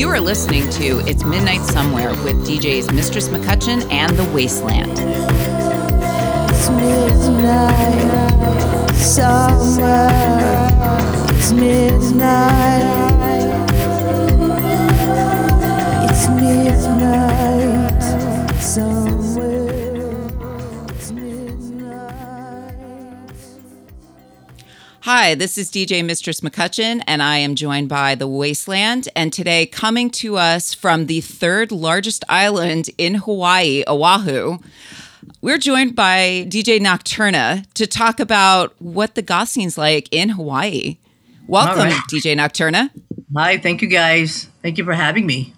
You are listening to It's Midnight Somewhere with DJs Mistress McCutcheon and The Wasteland. It's midnight somewhere. It's midnight. It's midnight somewhere. Hi, this is DJ Mistress McCutcheon, and I am joined by The Wasteland. And today, coming to us from the third largest island in Hawaii, Oahu, we're joined by DJ Nocturna to talk about what the goth scene's like in Hawaii. Welcome, right. DJ Nocturna. Hi, thank you guys. Thank you for having me.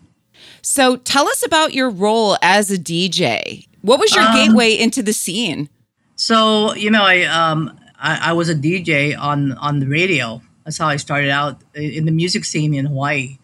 So, tell us about your role as a DJ. What was your Um, gateway into the scene? So, you know, I um I, I was a DJ on on the radio. That's how I started out in the music scene in Hawaii.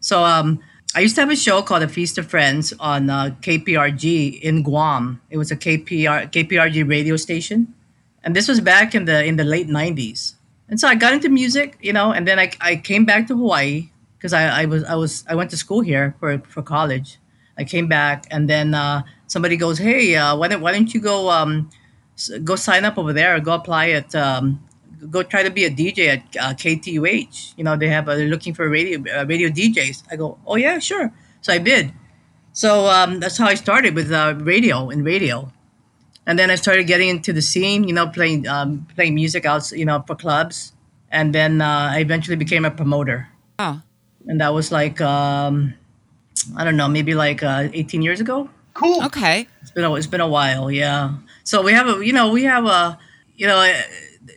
So, um I used to have a show called The Feast of Friends on uh, KPRG in Guam. It was a KPR KPRG radio station, and this was back in the in the late '90s. And so I got into music, you know, and then I, I came back to Hawaii because I, I was I was I went to school here for for college. I came back, and then uh, somebody goes, "Hey, uh, why don't why don't you go um, s- go sign up over there? Go apply at um, go try to be a DJ at uh, KTUH. You know, they have uh, they're looking for radio uh, radio DJs." I go, "Oh yeah, sure." So I did. So um, that's how I started with uh, radio and radio, and then I started getting into the scene. You know, playing um, playing music out, you know, for clubs, and then uh, I eventually became a promoter Oh, and that was like um, I don't know, maybe like uh, 18 years ago. Cool. okay. It's been a, it's been a while, yeah. So we have a you know we have a you know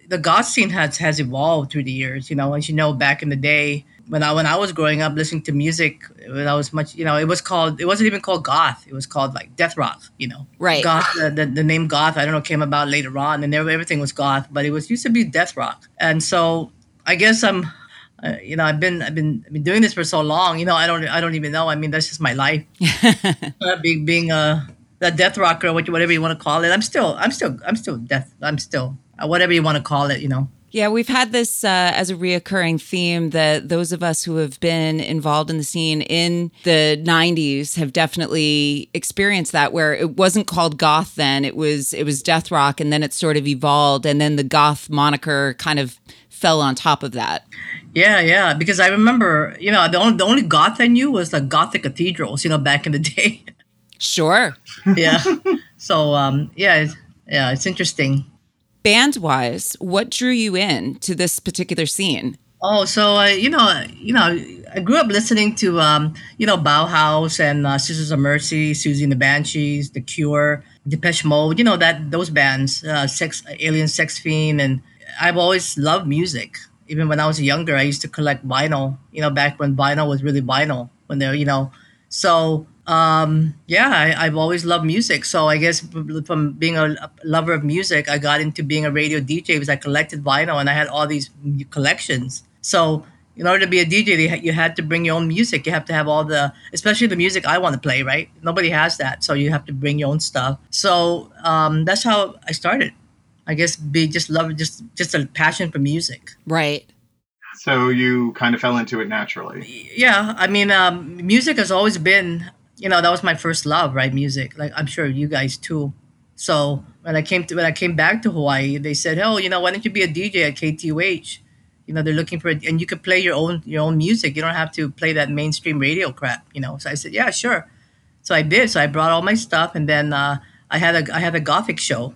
the goth scene has has evolved through the years. You know, as you know, back in the day when I when I was growing up listening to music, when I was much you know it was called it wasn't even called goth. It was called like death rock. You know, Right. Goth the, the, the name goth I don't know came about later on, and there, everything was goth, but it was used to be death rock. And so I guess I'm uh, you know I've been I've been I've been doing this for so long. You know I don't I don't even know. I mean that's just my life. uh, being being a a death rocker, what- whatever you want to call it. I'm still I'm still I'm still death. I'm still uh, whatever you want to call it. You know. Yeah, we've had this uh, as a reoccurring theme that those of us who have been involved in the scene in the 90s have definitely experienced that where it wasn't called goth then it was it was death rock and then it sort of evolved and then the goth moniker kind of fell on top of that. Yeah, yeah. Because I remember, you know, the only the only goth I knew was the Gothic cathedrals. You know, back in the day. Sure. yeah. So um, yeah, it's, yeah, it's interesting. Band-wise, what drew you in to this particular scene? Oh, so uh, you know, you know, I grew up listening to um, you know Bauhaus and uh, Sisters of Mercy, Siouxsie and the Banshees, The Cure, Depeche Mode. You know that those bands, uh, Sex, Alien, Sex Fiend, and I've always loved music. Even when I was younger, I used to collect vinyl. You know, back when vinyl was really vinyl, when they're you know, so um, yeah, I, I've always loved music. So I guess from being a, a lover of music, I got into being a radio DJ because I collected vinyl and I had all these collections. So in order to be a DJ, you had to bring your own music. You have to have all the, especially the music I want to play, right? Nobody has that, so you have to bring your own stuff. So um, that's how I started. I guess be just love, just just a passion for music. Right. So you kind of fell into it naturally. yeah i mean um, music has always been you know that was my first love right? Music. Like i'm sure you guys too. So when i came to when i came back to hawaii they said oh you know why don't you be a dj at ktuh you know they're looking for it and you could play your own your own music. You don't have to play that mainstream radio crap you know? So i said yeah sure. So i did. So i brought all my stuff and then uh, i had a i had a gothic show.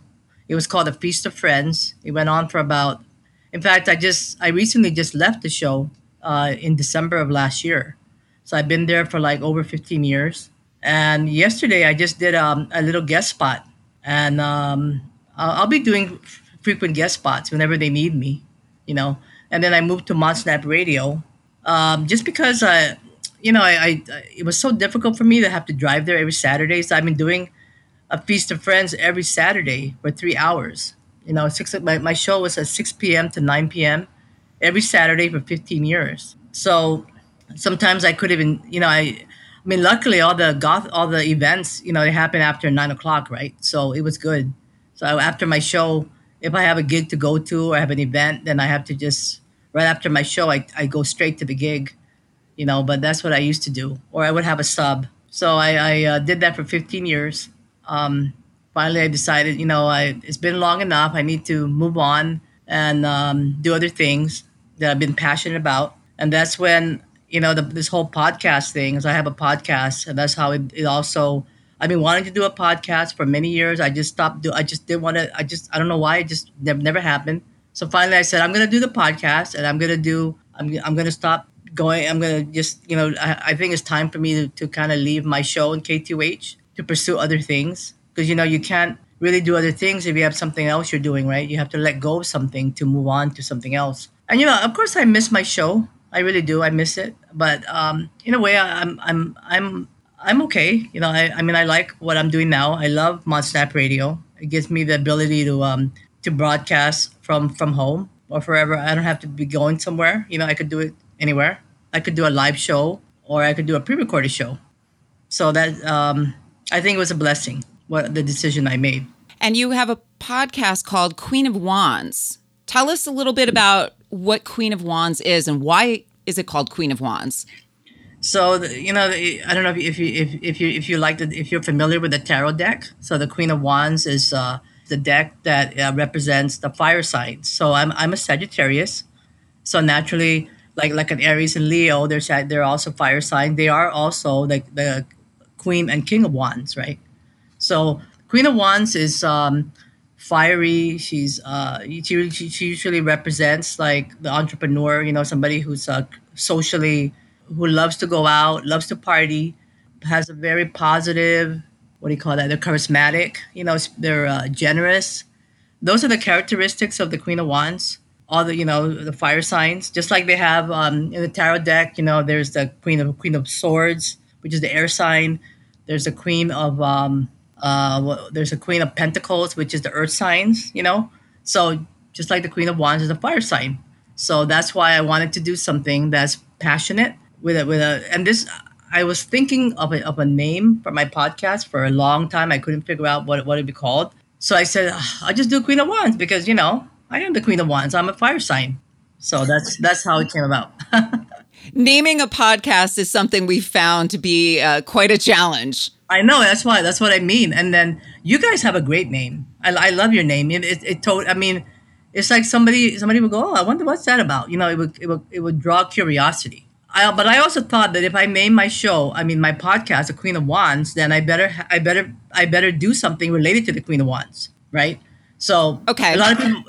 It was called a feast of friends. It went on for about in fact i just i recently just left the show uh, in december of last year. So I've been there for like over 15 years. And yesterday I just did um, a little guest spot. And um, I'll, I'll be doing f- frequent guest spots whenever they need me, you know. And then I moved to Modsnap Radio um, just because, I, you know, I, I, it was so difficult for me to have to drive there every Saturday. So I've been doing a Feast of Friends every Saturday for three hours. You know, six, my, my show was at 6 p.m. to 9 p.m. every Saturday for 15 years. So sometimes I could even, you know, I, I mean, luckily all the goth, all the events, you know, they happen after nine o'clock, right? So it was good. So after my show, if I have a gig to go to or have an event, then I have to just right after my show, I, I go straight to the gig, you know, but that's what I used to do. Or I would have a sub. So I, I uh, did that for 15 years. Um, finally, I decided, you know, I, it's been long enough. I need to move on and um, do other things that I've been passionate about. And that's when, you know, the, this whole podcast thing, is I have a podcast, and that's how it, it also, I've been wanting to do a podcast for many years. I just stopped, do, I just didn't want to, I just, I don't know why, it just never, never happened. So finally I said, I'm to do the podcast and I'm to do, I'm, I'm to stop going. I'm to just, you know, I, I think it's time for me to, to kind of leave my show in KTUH to pursue other things. Because, you know, you can't really do other things if you have something else you're doing, right? You have to let go of something to move on to something else. And, you know, of course I miss my show. I really do. I miss it. But um, in a way, I'm, I'm, I'm, I'm okay. You know, I, I mean, I like what I'm doing now. I love Modsnap Radio. It gives me the ability to, um, to broadcast from, from home or forever. I don't have to be going somewhere. You know, I could do it anywhere. I could do a live show or I could do a pre-recorded show. So that um, I think it was a blessing. What the decision I made. And you have a podcast called Queen of Wands. Tell us a little bit about what Queen of Wands is and why is it called Queen of Wands? So you know, I don't know if you if, if you if you like the, if you're familiar with the tarot deck. So the Queen of Wands is uh, the deck that uh, represents the fire signs. So I'm I'm a Sagittarius. So naturally, like like an Aries and Leo, they're they're also fire sign. They are also like the Queen and King of Wands, right? So Queen of Wands is um, fiery. She's uh, she, she, she usually represents like the entrepreneur. You know, somebody who's uh, socially who loves to go out, loves to party, has a very positive. What do you call that? They're charismatic. You know, they're uh, generous. Those are the characteristics of the Queen of Wands. All the you know the fire signs, just like they have um, in the tarot deck. You know, there's the Queen of Queen of Swords, which is the air sign. There's the Queen of um, uh, there's a Queen of Pentacles, which is the earth signs. You know, so just like the Queen of Wands is a fire sign. So that's why I wanted to do something that's passionate with a with a and this I was thinking of a, of a name for my podcast for a long time. I couldn't figure out what what it'd be called. So I said "Ah, I'll just do Queen of Wands because you know I am the Queen of Wands. I'm a fire sign. So that's that's how it came about. Naming a podcast is something we found to be uh, quite a challenge. I know that's why that's what I mean. And then you guys have a great name. I, I love your name. It it, it told. I mean, it's like somebody somebody would go, oh, I wonder what's that about. You know, it would it would it would draw curiosity. I, but I also thought that if I name my show, I mean my podcast, the Queen of Wands, then I better I better I better do something related to the Queen of Wands, right? So Okay. a lot of people.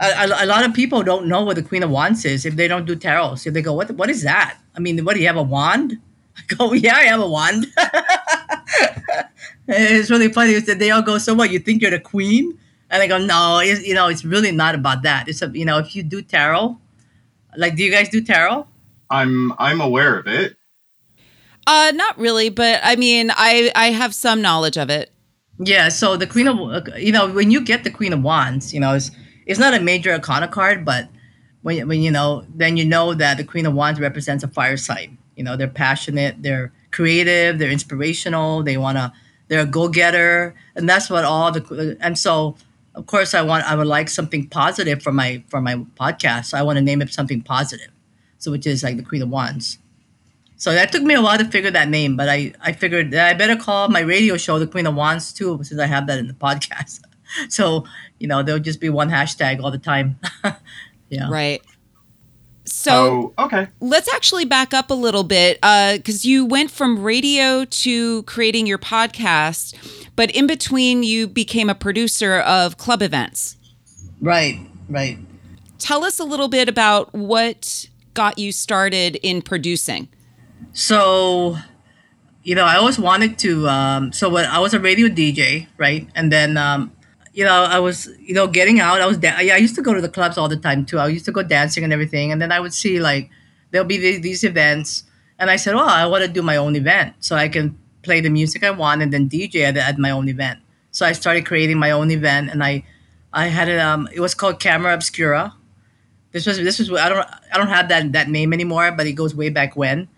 A, a, a lot of people don't know what the Queen of Wands is if they don't do tarot. So they go, "What? What is that? I mean, what do you have a wand?" I go, "Yeah, I have a wand." it's really funny. It's that they all go, "So what? You think you're the queen?" And I go, "No, it's, you know, it's really not about that. It's a, you know, if you do tarot, like, do you guys do tarot?" I'm I'm aware of it. Uh, not really, but I mean, I I have some knowledge of it. Yeah, so the Queen of you know when you get the Queen of Wands, you know it's it's not a major arcana card, but when when you know then you know that the Queen of Wands represents a fire sign. You know they're passionate, they're creative, they're inspirational, they wanna they're a go getter, and that's what all the and so of course I want I would like something positive for my for my podcast. So I want to name it something positive, so which is like the Queen of Wands. So that took me a while to figure that name, but I, I figured that I better call my radio show the Queen of Wands too, since I have that in the podcast. So, you know, there'll just be one hashtag all the time. yeah. Right. So oh, okay. let's actually back up a little bit because you went from radio to creating your podcast, but in between, you became a producer of club events. Right, right. Tell us a little bit about what got you started in producing. So, you know, I always wanted to. Um, so when I was a radio DJ, right, and then, um, you know, I was, you know, getting out. I was, da- yeah, I used to go to the clubs all the time too. I used to go dancing and everything, and then I would see like there'll be these, these events, and I said, well, I want to do my own event so I can play the music I want and then DJ at, at my own event. So I started creating my own event, and I, I had it. Um, it was called Camera Obscura. This was this was I don't I don't have that that name anymore, but it goes way back when.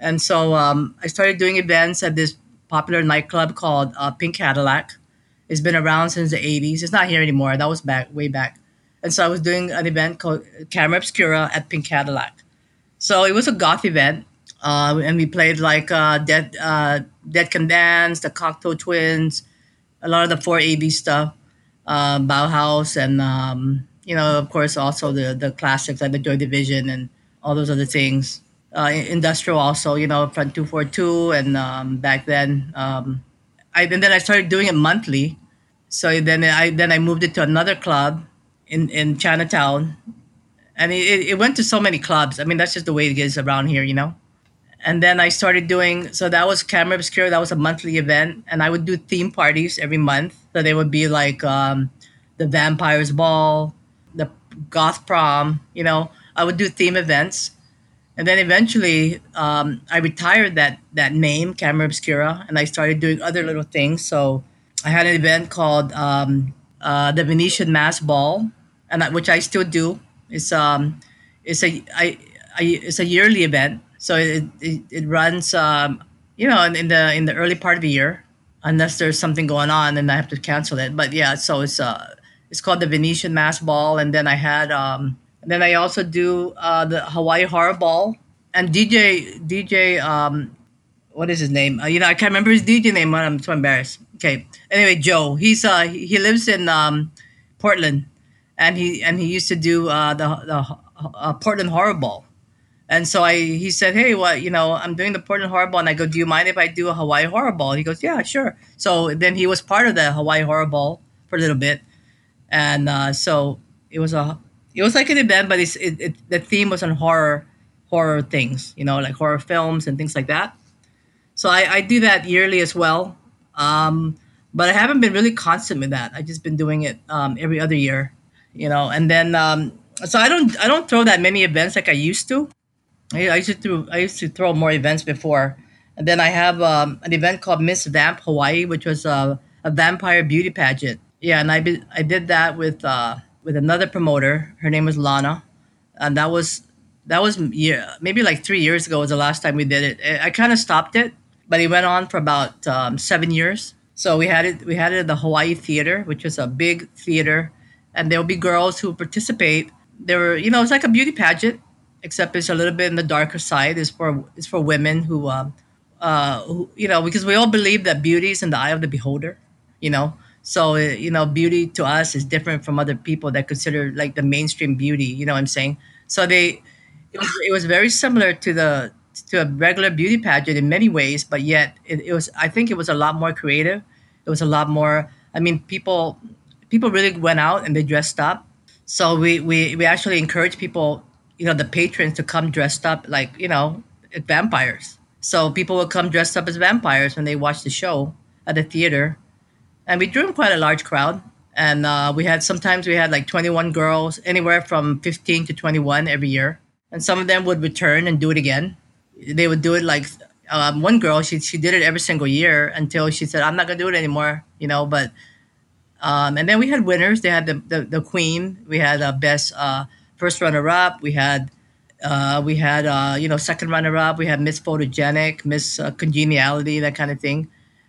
And so um, I started doing events at this popular nightclub called uh, Pink Cadillac. It's been around since the 80s. It's not here anymore. That was back way back. And so I was doing an event called Camera Obscura at Pink Cadillac. So it was a goth event. uh, and we played like uh, Dead uh, Dead Can Dance, the Cocteau Twins, a lot of the four AD stuff, uh, Bauhaus, and um, you know, of course, also the the classics like the Joy Division and all those other things. Uh, industrial also, you know, Front Two Four Two, and um, back then, um, I and then I started doing it monthly. So then I then I moved it to another club in in Chinatown, and it, it went to so many clubs. I mean, that's just the way it is around here, you know and then I started doing so that was Camera Obscura. That was a monthly event, and I would do theme parties every month. So they would be like um, the Vampires Ball, the Goth Prom. You know, I would do theme events, and then eventually um, I retired that that name Camera Obscura, and I started doing other little things. So I had an event called um, uh, the Venetian Mass Ball, and I, which I still do. It's um, it's a I, I it's a yearly event, so it it, it runs um, you know in, in the in the early part of the year, unless there's something going on and I have to cancel it. But yeah, so it's uh it's called the Venetian Mass Ball, and then I had um, then I also do uh, the Hawaii Horror Ball and DJ DJ um, what is his name? Uh, you know, I can't remember his DJ name. But I'm so embarrassed. Okay. Anyway, Joe. He's uh he lives in um Portland, and he and he used to do uh the the uh, Portland Horror Ball. And so I he said, hey, what you know, I'm doing the Portland Horror Ball, and I go, do you mind if I do a Hawaii Horror Ball? He goes, yeah, sure. So then he was part of the Hawaii Horror Ball for a little bit, and uh, so it was a it was like an event, but it's it, it the theme was on horror horror things, you know, like horror films and things like that. So I, I do that yearly as well. Um, but I haven't been really constant with that. I've just been doing it um, every other year, you know. And then um, so I don't I don't throw that many events like I used to. I, I used to throw, I used to throw more events before. And then I have um, an event called Miss Vamp Hawaii, which was a, a vampire beauty pageant. Yeah, and I be, I did that with uh, with another promoter. Her name was Lana, and that was that was yeah maybe like three years ago was the last time we did it. I kind of stopped it, but it went on for about um, seven years. So we had it we had it at the Hawaii Theater, which was a big theater, and there will be girls who participate. There were you know it's like a beauty pageant, except it's a little bit in the darker side. It's for it's for women who um, uh, who, you know, because we all believe that beauty is in the eye of the beholder, you know. So, you know, beauty to us is different from other people that consider like the mainstream beauty, you know what I'm saying? So they, it was, it was very similar to the, to a regular beauty pageant in many ways, but yet it, it was, I think it was a lot more creative. It was a lot more, I mean, people, people really went out and they dressed up. So we, we, we actually encourage people, you know, the patrons to come dressed up like, you know, vampires. So people would come dressed up as vampires when they watched the show at the theater, and we drew in quite a large crowd. And uh, we had sometimes we had like 21 girls, anywhere from 15 to 21 every year, and some of them would return and do it again. They would do it like um, one girl, she she did it every single year until she said, "I'm not gonna do it anymore," you know. But um, and then we had winners. They had the the, the queen. We had uh, best uh, first runner up. We had uh, we had uh, you know second runner up. We had Miss Photogenic, Miss uh, Congeniality, that kind of thing.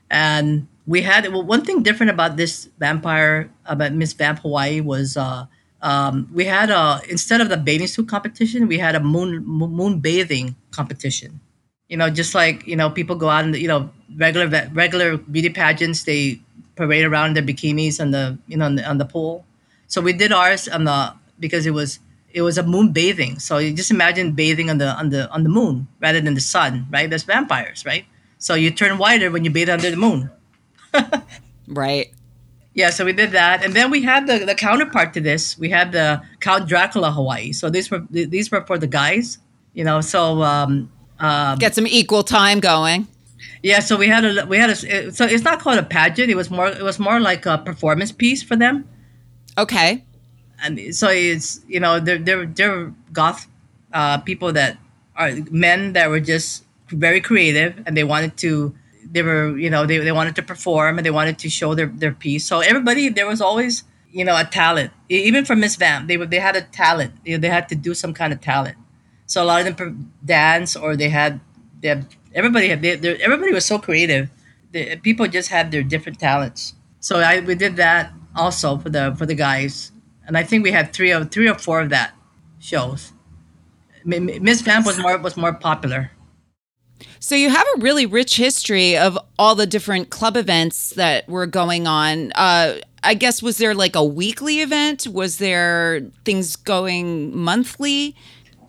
And we had well, one thing different about this vampire about Miss Vamp Hawaii was uh, um, we had a instead of the bathing suit competition, we had a moon moon bathing competition. You know, just like you know, people go out and you know regular regular beauty pageants, they parade around in their bikinis on the you know on the, on the pool. So we did ours on the because it was it was a moon bathing. So you just imagine bathing on the on the on the moon rather than the sun, right? That's vampires, right? So you turn whiter when you bathe under the moon. Right. Yeah, so we did that, and then we had the, the counterpart to this. We had the Count Dracula Hawaii. So these were these were for the guys, you know. So um, um, Get some equal time going. yeah, so we had a we had a so it's not called a pageant. It was more it was more like a performance piece for them. Okay. and so it's you know they're they're, they're goth uh, people that are men that were just very creative and they wanted to they were you know they, they wanted to perform and they wanted to show their, their piece so everybody there was always you know a talent even for miss vamp they were they had a talent you know, they had to do some kind of talent so a lot of them dance or they had they had, everybody had they, everybody was so creative the, people just had their different talents so I we did that also for the for the guys and I think we had three of three or four of that shows. Miss Vamp was more was more popular. So you have a really rich history of all the different club events that were going on. Uh, I guess was there like a weekly event? Was there things going monthly?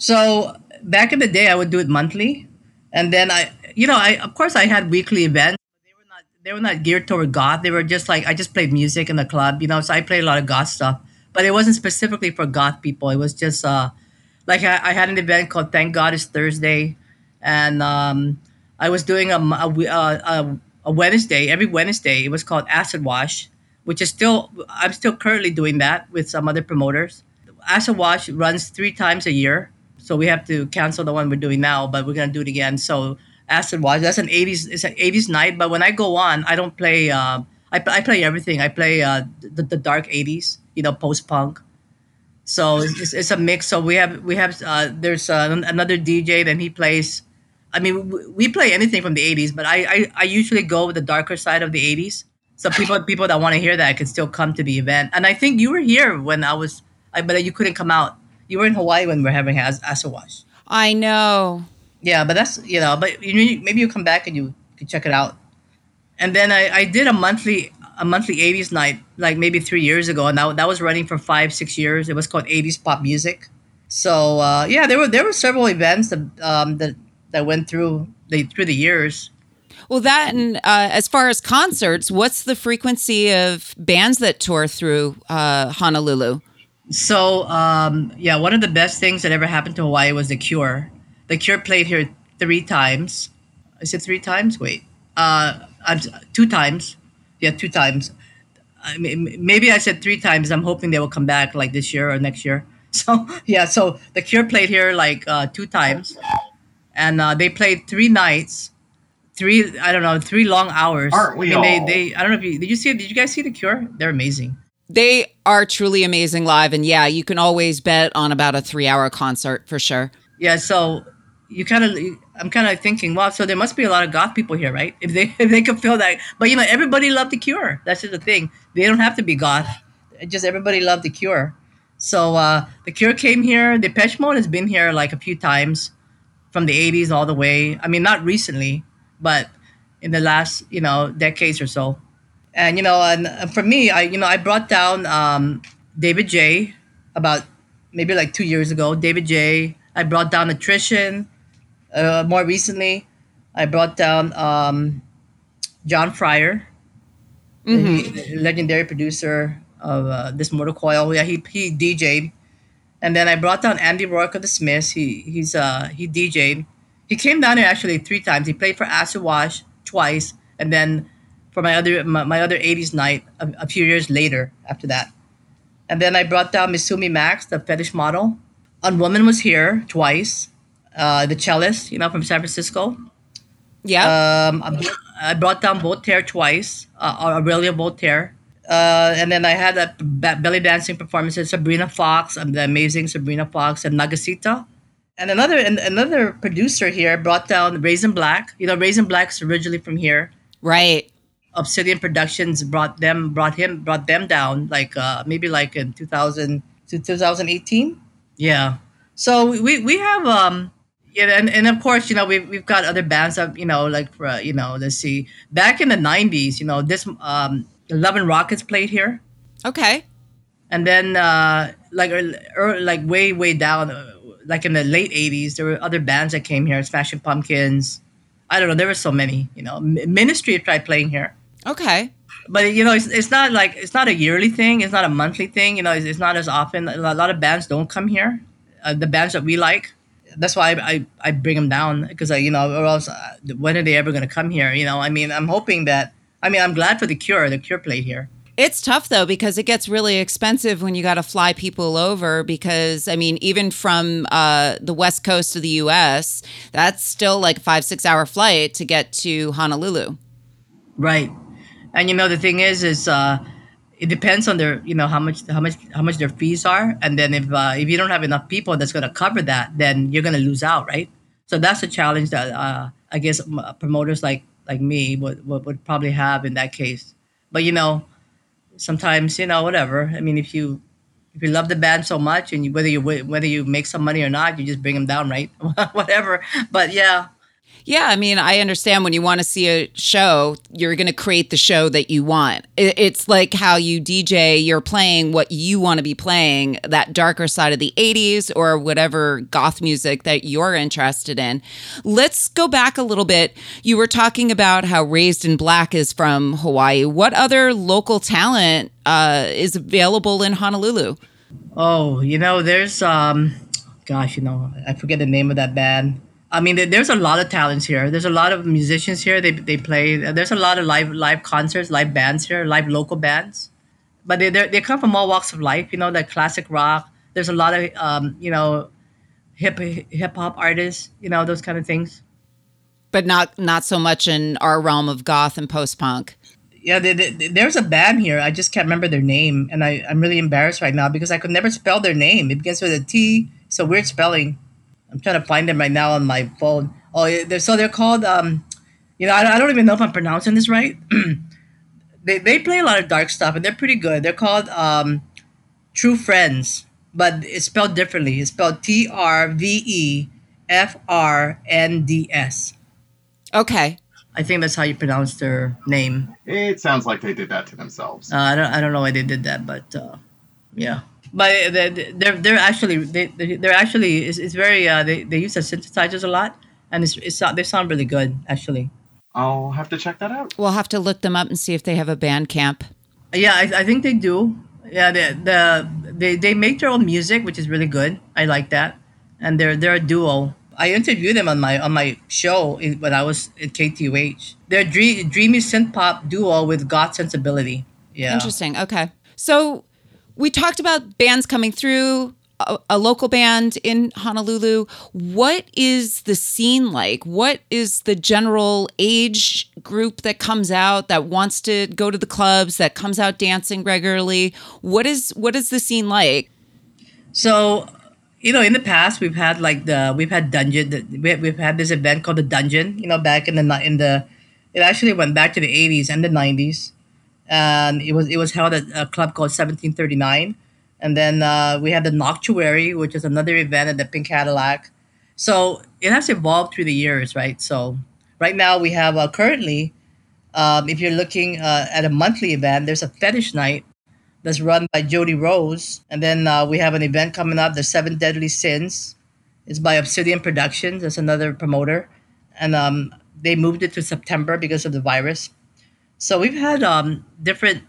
So back in the day, I would do it monthly, and then I, you know, I of course I had weekly events. They were not they were not geared toward goth. They were just like I just played music in the club, you know. So I played a lot of goth stuff, but it wasn't specifically for goth people. It was just uh, like I, I had an event called Thank God It's Thursday, and um, I was doing a, a uh, a a Wednesday every Wednesday. It was called Acid Wash, which is still I'm still currently doing that with some other promoters. Acid Wash runs three times a year, so we have to cancel the one we're doing now, but we're gonna do it again. So Acid Wash, that's an '80s, it's an '80s night. But when I go on, I don't play. Uh, I, I play everything. I play uh, the, the dark '80s, you know, post punk. So it's, it's a mix. So we have we have uh, there's uh, another DJ, then he plays. I mean, w- we play anything from the '80s, but I, I I usually go with the darker side of the '80s. So people people that want to hear that can still come to the event. And I think you were here when I was, I but you couldn't come out. You were in Hawaii when we are having as Acid Wash. I know. Yeah, but that's you know, but you, maybe you come back and you can check it out. And then I, I did a monthly a monthly '80s night like maybe three years ago, and that, that was running for five six years. It was called '80s pop music. So uh, yeah, there were there were several events that um, that that went through the through the years. Well, that and uh, as far as concerts, what's the frequency of bands that tour through uh, Honolulu? So um, yeah, one of the best things that ever happened to Hawaii was the Cure. The Cure played here three times. Is it three times? Wait, uh, I'm two times. Yeah, two times. I mean, maybe I said three times. I'm hoping they will come back like this year or next year. So yeah, so the Cure played here like uh, two times, and uh, they played three nights, three I don't know, three long hours. Aren't we I mean, all? they they I don't know if you did you see did you guys see the Cure? They're amazing. They are truly amazing live, and yeah, you can always bet on about a three-hour concert for sure. Yeah, so you kind of, I'm kind of thinking, wow, so there must be a lot of goth people here, right? If they if they could feel that, but you know, everybody loved the Cure. That's just the thing. They don't have to be goth. Just everybody loved the Cure. So uh, the Cure came here. The Depeche Mode has been here like a few times, from the '80s all the way. I mean, not recently, but in the last you know decades or so. And you know, and for me, I you know I brought down um, David J. about maybe like two years ago. David J. I brought down Attrition. Uh, more recently, I brought down um, John Fryer, the legendary producer of uh, this Mortal Coil. Yeah, he he DJ'd, and then I brought down Andy Rourke of the Smiths. He he's uh he DJ'd. He came down here actually three times. He played for Acid Wash twice, and then for my other my, my other '80s night a, a few years later after that. And then I brought down Masuimi Max, the fetish model. Unwoman was here twice. Uh, the cellist, you know, from San Francisco. Yeah. Um, I brought- I brought down Voltaire twice, uh, Aurelia Voltaire. Uh, and then I had a belly dancing performance performances, Sabrina Fox, um, the amazing Sabrina Fox, and Nagasita. And another and another producer here brought down Razed in Black. You know, Razed in Black's originally from here. right. Obsidian Productions brought them brought him brought them down like uh maybe like in 2000 to 2018 yeah. So we we have um yeah and, and of course you know we've, we've got other bands of you know like for uh, you know let's see. Back in the 90s you know this um Love and Rockets played here. Okay. and then uh like ear- like way way down uh, like in the late 80s there were other bands that came here Smashing Pumpkins. I don't know there were so many you know. Ministry tried playing here Okay. but you know it's, it's not like it's not a yearly thing it's not a monthly thing you know it's, it's not as often a lot of bands don't come here uh, the bands that we like that's why i, I, I bring them down because I, you know or else uh, when are they ever going to come here you know i mean i'm hoping that i mean i'm glad for the cure the cure played here It's tough though because it gets really expensive when you got to fly people over. Because I mean, even from uh, the west coast of the U.S., that's still like a five six hour flight to get to Honolulu. right and you know the thing is is uh it depends on their you know how much how much how much their fees are. And then if uh, if you don't have enough people that's going to cover that then you're going to lose out right? So that's a challenge that uh, i guess promoters like like me would, would probably have in that case. But you know sometimes you know whatever. I mean if you if you love the band so much and you, whether you whether you make some money or not you just bring them down right? Whatever. But yeah Yeah, I mean, I understand when you want to see a show, you're going to create the show that you want. It's like how you DJ, you're playing what you want to be playing, that darker side of the 80s or whatever goth music that you're interested in. Let's go back a little bit. You were talking about how Razed in Black is from Hawaii. What other local talent uh, is available in Honolulu? Oh, you know, there's um, gosh, you know, I forget the name of that band. I mean, there's a lot of talents here. There's a lot of musicians here. They they play. There's a lot of live live concerts, live bands here, live local bands. But they they come from all walks of life. You know, like classic rock. There's a lot of um, you know, hip hip hop artists. You know, those kind of things. But not not so much in our realm of goth and post punk. Yeah, they, they, there's a band here. I just can't remember their name, and I, I'm really embarrassed right now because I could never spell their name. It begins with a T. It's a weird spelling. I'm trying to find them right now on my phone. Oh, they're, so they're called. Um, you know, I, I don't even know if I'm pronouncing this right. they they play a lot of dark stuff, and they're pretty good. They're called um, True Friends, but it's spelled differently. It's spelled T R V E F R N D S. Okay. I think that's how you pronounce their name. It sounds like they did that to themselves. Uh, I don't I don't know why they did that, but uh, yeah. But they- they're they're actually they they're actually it's, it's very uh, they they use the synthesizers a lot, and it's it's they sound really good actually. I'll have to check that out. We'll have to look them up and see if they have a Bandcamp. Yeah, I, I think they do. Yeah, the, the they they make their own music, which is really good. I like that, and they're they're a duo. I interviewed them on my on my show in, when I was at KTUH. They're dream, dreamy synth pop duo with goth sensibility. Yeah, Interesting. Okay. So we talked about bands coming through, a, a local band in Honolulu. What is the scene like? What is the general age group that comes out that wants to go to the clubs, that comes out dancing regularly? What is what is the scene like? So, you know, in the past we've had like the we've had dungeon. the- we- We've had this event called the dungeon. You know, back in the in the it actually went back to the eighties and the nineties, and it was it was held at a club called Seventeen Thirty Nine, and then uh, we had the Noctuary, which is another event at the Pink Cadillac. So it has evolved through the years, right? So right now we have uh, currently, um, if you're looking uh, at a monthly event, there's a fetish night that's run by Jody Rose. And then uh, we have an event coming up, the Seven Deadly Sins. It's by Obsidian Productions. That's another promoter. And um, they moved it to September because of the virus. So we've had um, different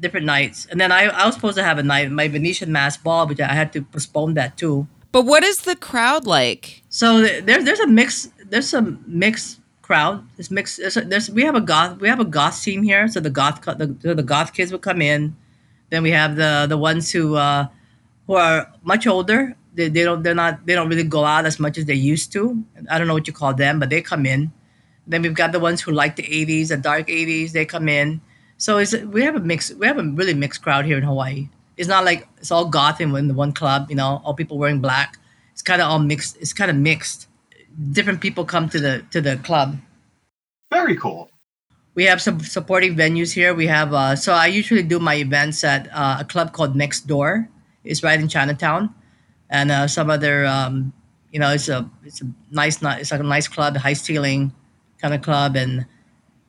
different nights. And then I, I was supposed to have a night, my Venetian Mass Ball, which I had to postpone that too. But what is the crowd like? So th- there's there's a mix there's some mixed crowd. It's mixed. There's, a, there's we have a goth we have a goth scene here. So the goth the, so the goth kids will come in. Then we have the the ones who uh, who are much older. They, they don't they're not they don't really go out as much as they used to. I don't know what you call them, but they come in. Then we've got the ones who like the '80s, the dark '80s. They come in. So it's we have a mix. We have a really mixed crowd here in Hawaii. It's not like it's all goth in one- the one club. You know, all people wearing black. It's kind of all mixed. It's kind of mixed. Different people come to the to the club. Very cool. We have some supporting venues here. We have uh, so I usually do my events at uh, a club called Next Door. It's right in Chinatown, and uh, some other um, you know it's a it's a nice ni- it's like a nice club, high ceiling kind of club, and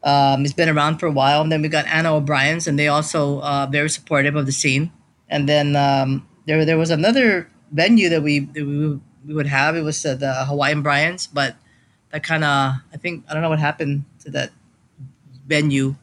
um, it's been around for a while. And then we got Anna O'Brien's, and they also uh, very supportive of the scene. And then um, there there was another venue that we that we, we would have. It was uh, the Hawaiian Brian's, but that kind of I think I don't know what happened to that venue,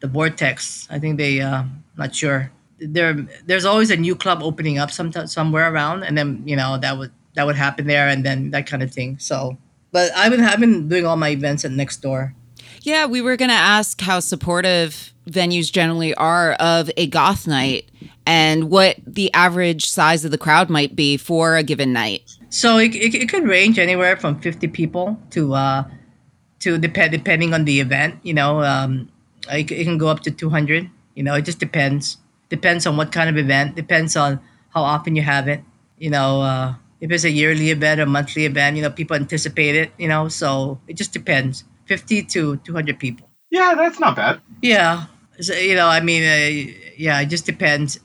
the Vortex. I think they uh, not sure. There there's always a new club opening up sometime somewhere around, and then you know that would that would happen there, and then that kind of thing. So, but I've been I've been doing all my events at Next Door. Yeah, we were going to ask how supportive venues generally are of a goth night and what the average size of the crowd might be for a given night. So it, it, it could range anywhere from 50 people to uh to depend depending on the event. You know, um, it, it can go up to 200. You know, it just depends. Depends on what kind of event. Depends on how often you have it. You know, uh, if it's a yearly event or monthly event, you know, people anticipate it. You know, so it just depends. 50 to 200 people. Yeah, that's not bad. Yeah, so, you know, I mean, uh, yeah, it just depends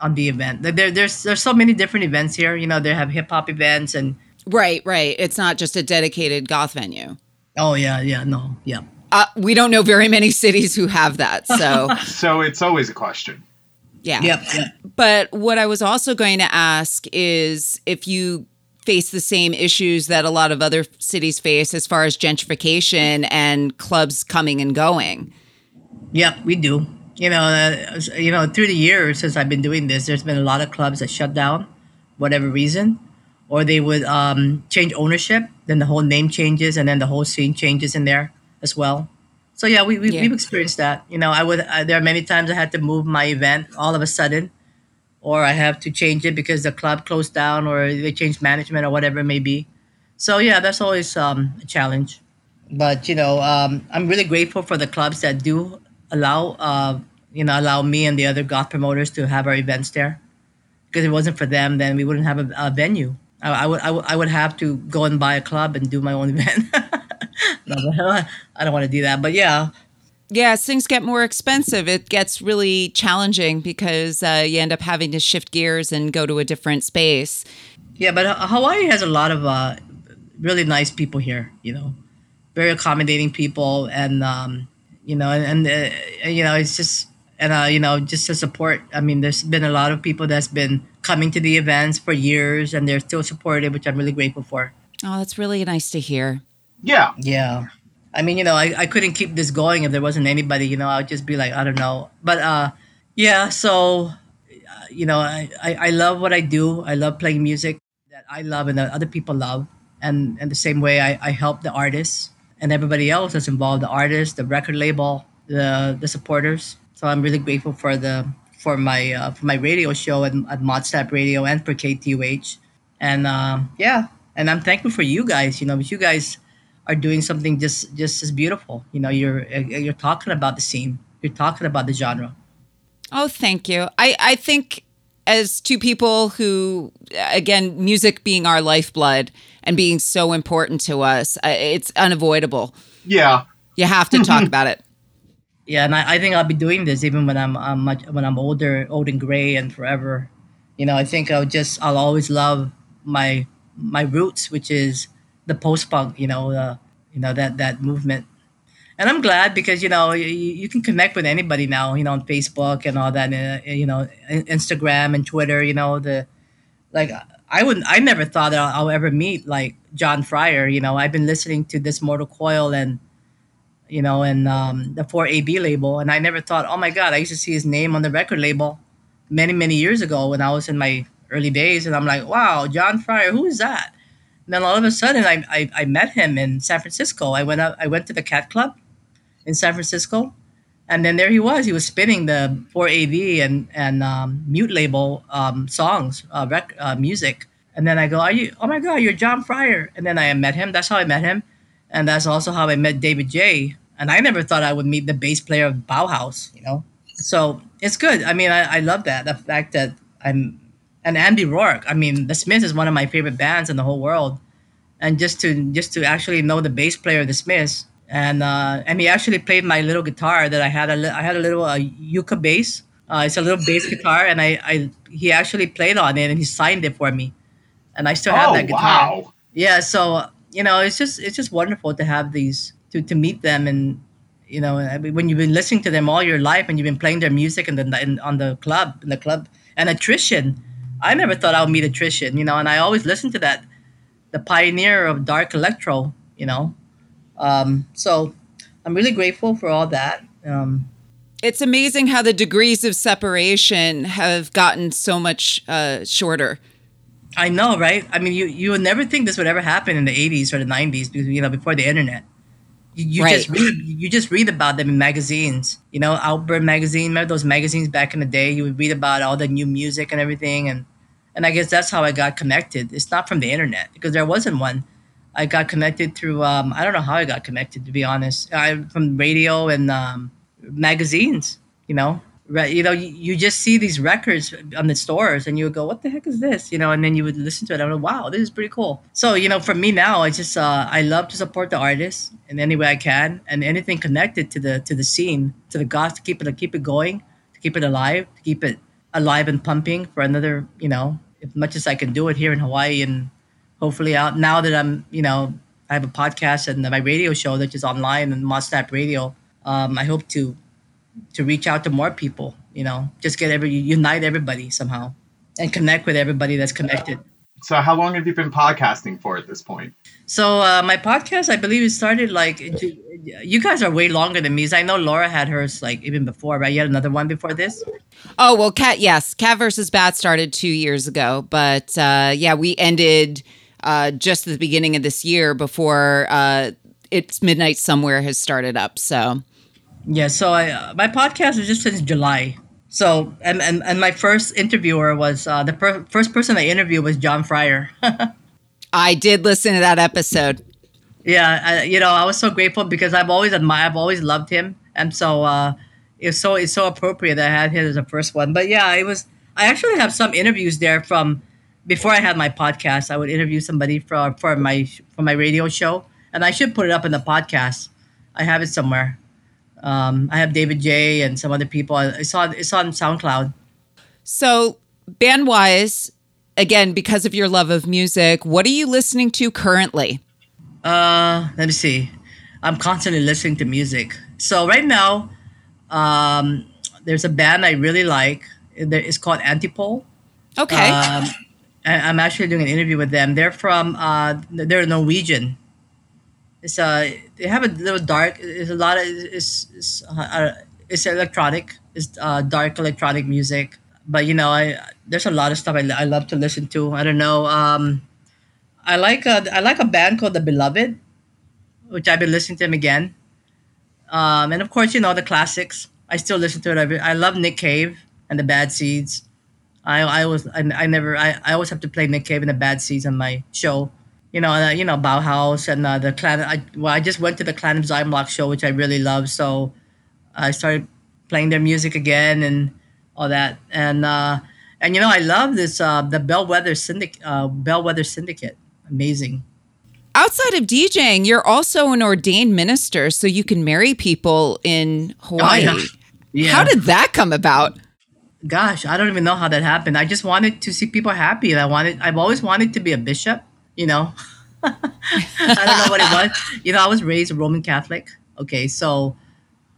on the event. There, there's there's so many different events here. You know, they have hip hop events and Right, right. It's not just a dedicated goth venue. Oh yeah, yeah, no, yeah. Uh, we don't know very many cities who have that. So, So it's always a question. Yeah. Yep, yep. But what I was also going to ask is if you face the same issues that a lot of other cities face as far as gentrification and clubs coming and going. Yep, we do. You know, uh, you know, through the years since I've been doing this, there's been a lot of clubs that shut down, whatever reason, or they would um, change ownership. Then the whole name changes, and then the whole scene changes in there as well. So yeah, we, we Yeah. we've experienced that. You know, I would uh, there are many times I had to move my event all of a sudden, or I have to change it because the club closed down, or they changed management, or whatever it may be. So yeah, that's always um, a challenge. But you know, um, I'm really grateful for the clubs that do allow uh, you know allow me and the other goth promoters to have our events there. Because if it wasn't for them, then we wouldn't have a, a venue. I, I would I would I would have to go and buy a club and do my own event. I don't want to do that. But yeah, Yeah, as things get more expensive, it gets really challenging because uh, you end up having to shift gears and go to a different space. Yeah, but Hawaii has a lot of uh, really nice people here. You know, very accommodating people, and um, you know, and, and uh, you know, it's just and uh, you know, just to support. I mean, there's been a lot of people that's been coming to the events for years, and they're still supportive, which I'm really grateful for. Oh, that's really nice to hear. Yeah. Yeah. I mean, you know, I, I couldn't keep this going if there wasn't anybody, you know, I'd just be like, I don't know. But uh yeah, so uh, you know, I, I, I love what I do. I love playing music that I love and that other people love. And and the same way I, I help the artists and everybody else that's involved, the artists, the record label, the the supporters. So I'm really grateful for the for my uh, for my radio show at, at Modsnap Radio and for KTUH. And um, yeah, and I'm thankful for you guys, you know, because you guys are doing something just just as beautiful. You know, you're uh, you're talking about the scene. You're talking about the genre. Oh, thank you. I, I think as two people who, again, music being our lifeblood and being so important to us, uh, it's unavoidable. Yeah. You have to talk about it. Yeah, and I, I think I'll be doing this even when I'm, I'm much when I'm older, old and gray, and forever. You know, I think I'll just I'll always love my my roots, which is the post punk. You know, uh, you know that that movement. And I'm glad because you know you, you can connect with anybody now. You know, on Facebook and all that. Uh, you know, Instagram and Twitter. You know the like I wouldn't I never thought I'll, I'll ever meet like John Fryer. You know, I've been listening to this Mortal Coil and you know, and um, the 4AD label. And I never thought, oh my God, I used to see his name on the record label many, many years ago when I was in my early days. And I'm like, wow, John Fryer, who is that? Then all of a sudden, I, I, I met him in San Francisco. I went up, I went to the Cat Club in San Francisco. And then there he was. He was spinning the 4AD and, and um, mute label um, songs, uh, rec- uh, music. And then I go, Are you, oh my God, you're John Fryer. And then I met him. That's how I met him and that's also how I met David J. And I never thought I would meet the bass player of Bauhaus, you know. So it's good. I mean, I, I love that the fact that I'm and Andy Rourke. I mean, The Smiths is one of my favorite bands in the whole world, and just to just to actually know the bass player of The Smiths, and uh, and he actually played my little guitar that I had a li- I had a little uh, Yucca bass. Uh, it's a little bass guitar, and I, I he actually played on it and he signed it for me, and I still have Oh, that guitar wow. yeah so you know it's just it's just wonderful to have these to to meet them and you know I mean, when you've been listening to them all your life and you've been playing their music and then in, on the club in the club and attrition i never thought i would meet a attrition you know and i always listen to that the pioneer of dark electro you know um, so i'm really grateful for all that um, It's amazing how the degrees of separation have gotten so much uh, shorter. I know, right? I mean, you you would never think this would ever happen in the '80s or the '90s because you know before the internet. You, Right. just read you just read about them in magazines. You know, Outburn magazine. Remember those magazines back in the day? You would read about all the new music and everything, and and I guess that's how I got connected. It's not from the internet because there wasn't one. I got connected through um, I don't know how I got connected to be honest. I from radio and um, magazines. You know, right? You know, you, you just see these records on the stores, and you would go, "What the heck is this?" You know, and then you would listen to it. I'm like, "Wow, this is pretty cool." So you know, for me now, I just uh, I love to support the artists in any way I can, and anything connected to the to the scene, to the goth, to keep it to keep it going, to keep it alive, to keep it alive and pumping for another, you know, as much as I can do it here in Hawaii and hopefully out now that I'm, you know, I have a podcast and my radio show that is online on Modsnap Radio. Um, I hope to to reach out to more people. You know, just get every unite everybody somehow and connect with everybody that's connected. So, how long have you been podcasting for at this point? So uh, my podcast, I believe, it started like you guys are way longer than me. 'cause I know Laura had hers like even before, right? You had another one before this. Oh well, cat. Yes, cat versus bat started two years ago, but uh, yeah, we ended uh, just at the beginning of this year before uh, it's midnight somewhere has started up. So Yeah. So I uh, my podcast is just since July. So and and, and my first interviewer was uh, the per- first person I interviewed was John Fryer. I did listen to that episode. yeah, I, you know I was so grateful because I've always admired, I've always loved him, and so uh, it's so it's so appropriate that I had him as the first one. But yeah, it was. I actually have some interviews there from before I had my podcast. I would interview somebody for for my for my radio show, and I should put it up in the podcast. I have it somewhere. Um, I have David J and some other people. I saw it's on SoundCloud. So band wise, again, because of your love of music, what are you listening to currently? Uh, let me see. I'm constantly listening to music. So right now, um, there's a band I really like. It's called Antipole. Okay. Um, I'm actually doing an interview with them. They're from uh, they're Norwegian. It's uh they have a little dark. It's a lot of it's it's, uh, uh, it's electronic. It's uh, dark electronic music. But you know, I there's a lot of stuff I, I love to listen to. I don't know. Um, I like a I like a band called The Beloved, which I've been listening to them again. Um, and of course, you know the classics. I still listen to it. I, I love Nick Cave and the Bad Seeds. I I was I, I never I, I always have to play Nick Cave and the Bad Seeds on my show. You know, uh, you know Bauhaus and uh, the Clan. I, well, I just went to the Clan of Xymox show, which I really love. So I started playing their music again and all that. And uh, and you know, I love this uh, the Bellwether Syndicate. Uh, Bellwether Syndicate, amazing. Outside of DJing, you're also an ordained minister, so you can marry people in Hawaii. Oh, yeah. Yeah. How did that come about? gosh, I don't even know how that happened. I just wanted to see people happy, I wanted. I've always wanted to be a bishop. You know, I don't know what it was. You know, I was raised Roman Catholic. Okay, so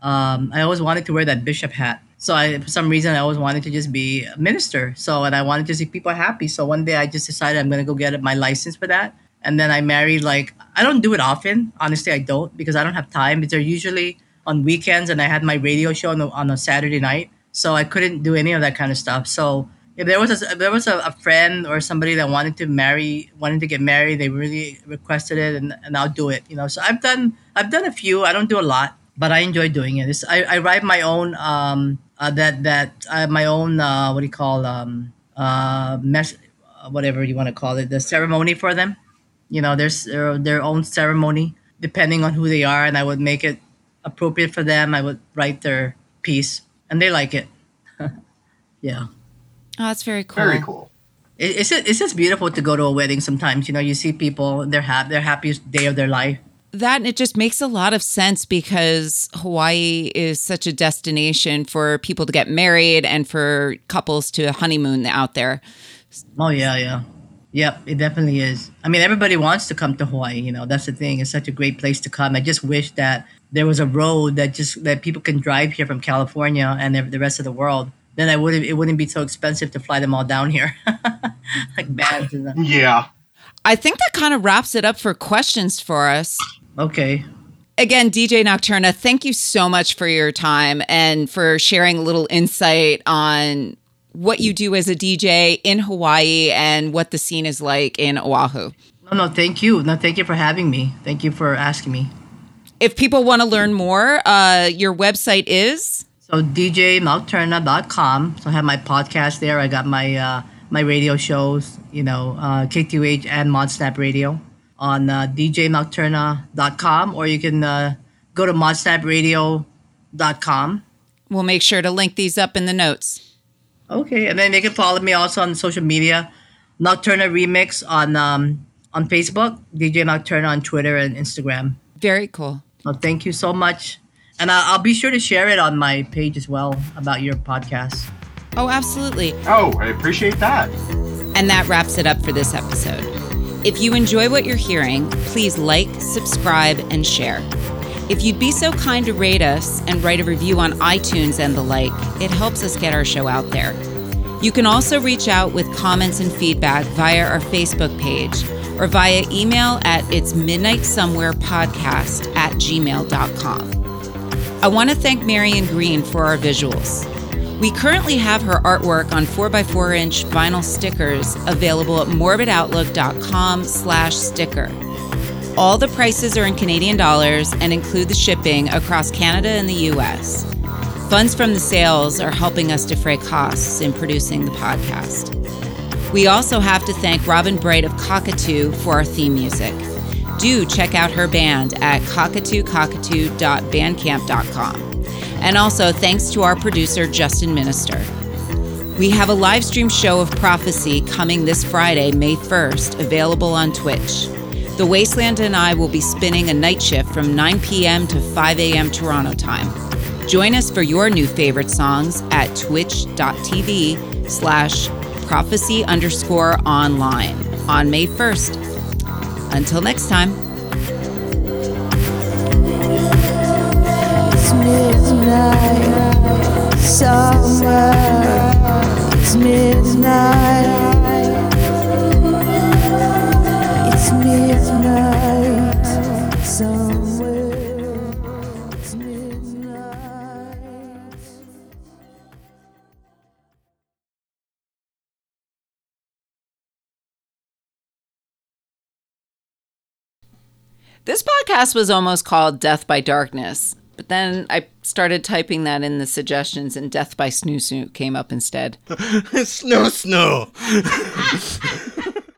um, I always wanted to wear that bishop hat. So I, for some reason, I always wanted to just be a minister. So and I wanted to see people happy. So one day, I just decided I'm gonna go get my license for that. And then I married. Like I don't do it often. Honestly, I don't because I don't have time. They're usually on weekends, and I had my radio show on a, on a Saturday night so I couldn't do any of that kind of stuff. So if there was a, there was a, a friend or somebody that wanted to marry, wanted to get married, they really requested it, and, and I'll do it. You know, so I've done I've done a few. I don't do a lot, but I enjoy doing it. It's, I I write my own um uh, that that my own uh, what do you call um uh mess whatever you want to call it the ceremony for them. You know, there's their, their own ceremony depending on who they are, and I would make it appropriate for them. I would write their piece and they like it. yeah. Oh, that's very cool. Very cool. It, it's, just, it's just beautiful to go to a wedding sometimes. You know, you see people, they're ha- their happiest day of their life. That it just makes a lot of sense because Hawaii is such a destination for people to get married and for couples to honeymoon out there. Oh, yeah, yeah. Yep, it definitely is. I mean, everybody wants to come to Hawaii. You know, that's the thing. It's such a great place to come. I just wish that there was a road that just that people can drive here from California and the the rest of the world. Then I wouldn't. It wouldn't be so expensive to fly them all down here, like bands. And Yeah. I think that kind of wraps it up for questions for us. okay. Again, DJ Nocturna, thank you so much for your time and for sharing a little insight on what you do as a DJ in Hawaii and what the scene is like in Oahu. No, no, thank you. No, thank you for having me. Thank you for asking me. If people want to learn more, uh, your website is So djnocturna.com. So I have my podcast there. I got my uh, my radio shows, you know, uh, KTUH and Modsnap Radio on uh, djnocturna.com, or you can uh, go to modsnapradio.com. We'll make sure to link these up in the notes. Okay, and then they can follow me also on social media, Nocturna Remix on um, on Facebook, DJ Nocturna on Twitter and Instagram. Very cool. Well, thank you so much. And I- I'll be sure to share it on my page as well about your podcast. Oh, absolutely. Oh, I appreciate that. And that wraps it up for this episode. If you enjoy what you're hearing, please like, subscribe, and share. If you'd be so kind to rate us and write a review on iTunes and the like, it helps us get our show out there. You can also reach out with comments and feedback via our Facebook page or via email at it's midnight somewhere podcast at gmail.com. I want to thank Marion Green for our visuals. We currently have her artwork on 4x4 inch vinyl stickers available at morbidoutlook.com slash sticker. All the prices are in Canadian dollars and include the shipping across Canada and the US. Funds from the sales are helping us defray costs in producing the podcast. We also have to thank Robin Bright of Cockatoo for our theme music. Do check out her band at cockatoocockatoo.bandcamp.com. And also thanks to our producer, Justin Minister. We have a live stream show of prophecy coming this Friday, May 1st, available on Twitch. The Wasteland and I will be spinning a night shift from 9 p.m. to 5 a.m. Toronto time. Join us for your new favorite songs at twitch.tv slash prophecy underscore online on May 1st. Until next time. It's midnight, somewhere. It's midnight. This podcast was almost called Death by Darkness, but then I started typing that in the suggestions and Death by Snoo Snoo came up instead. snow, snow.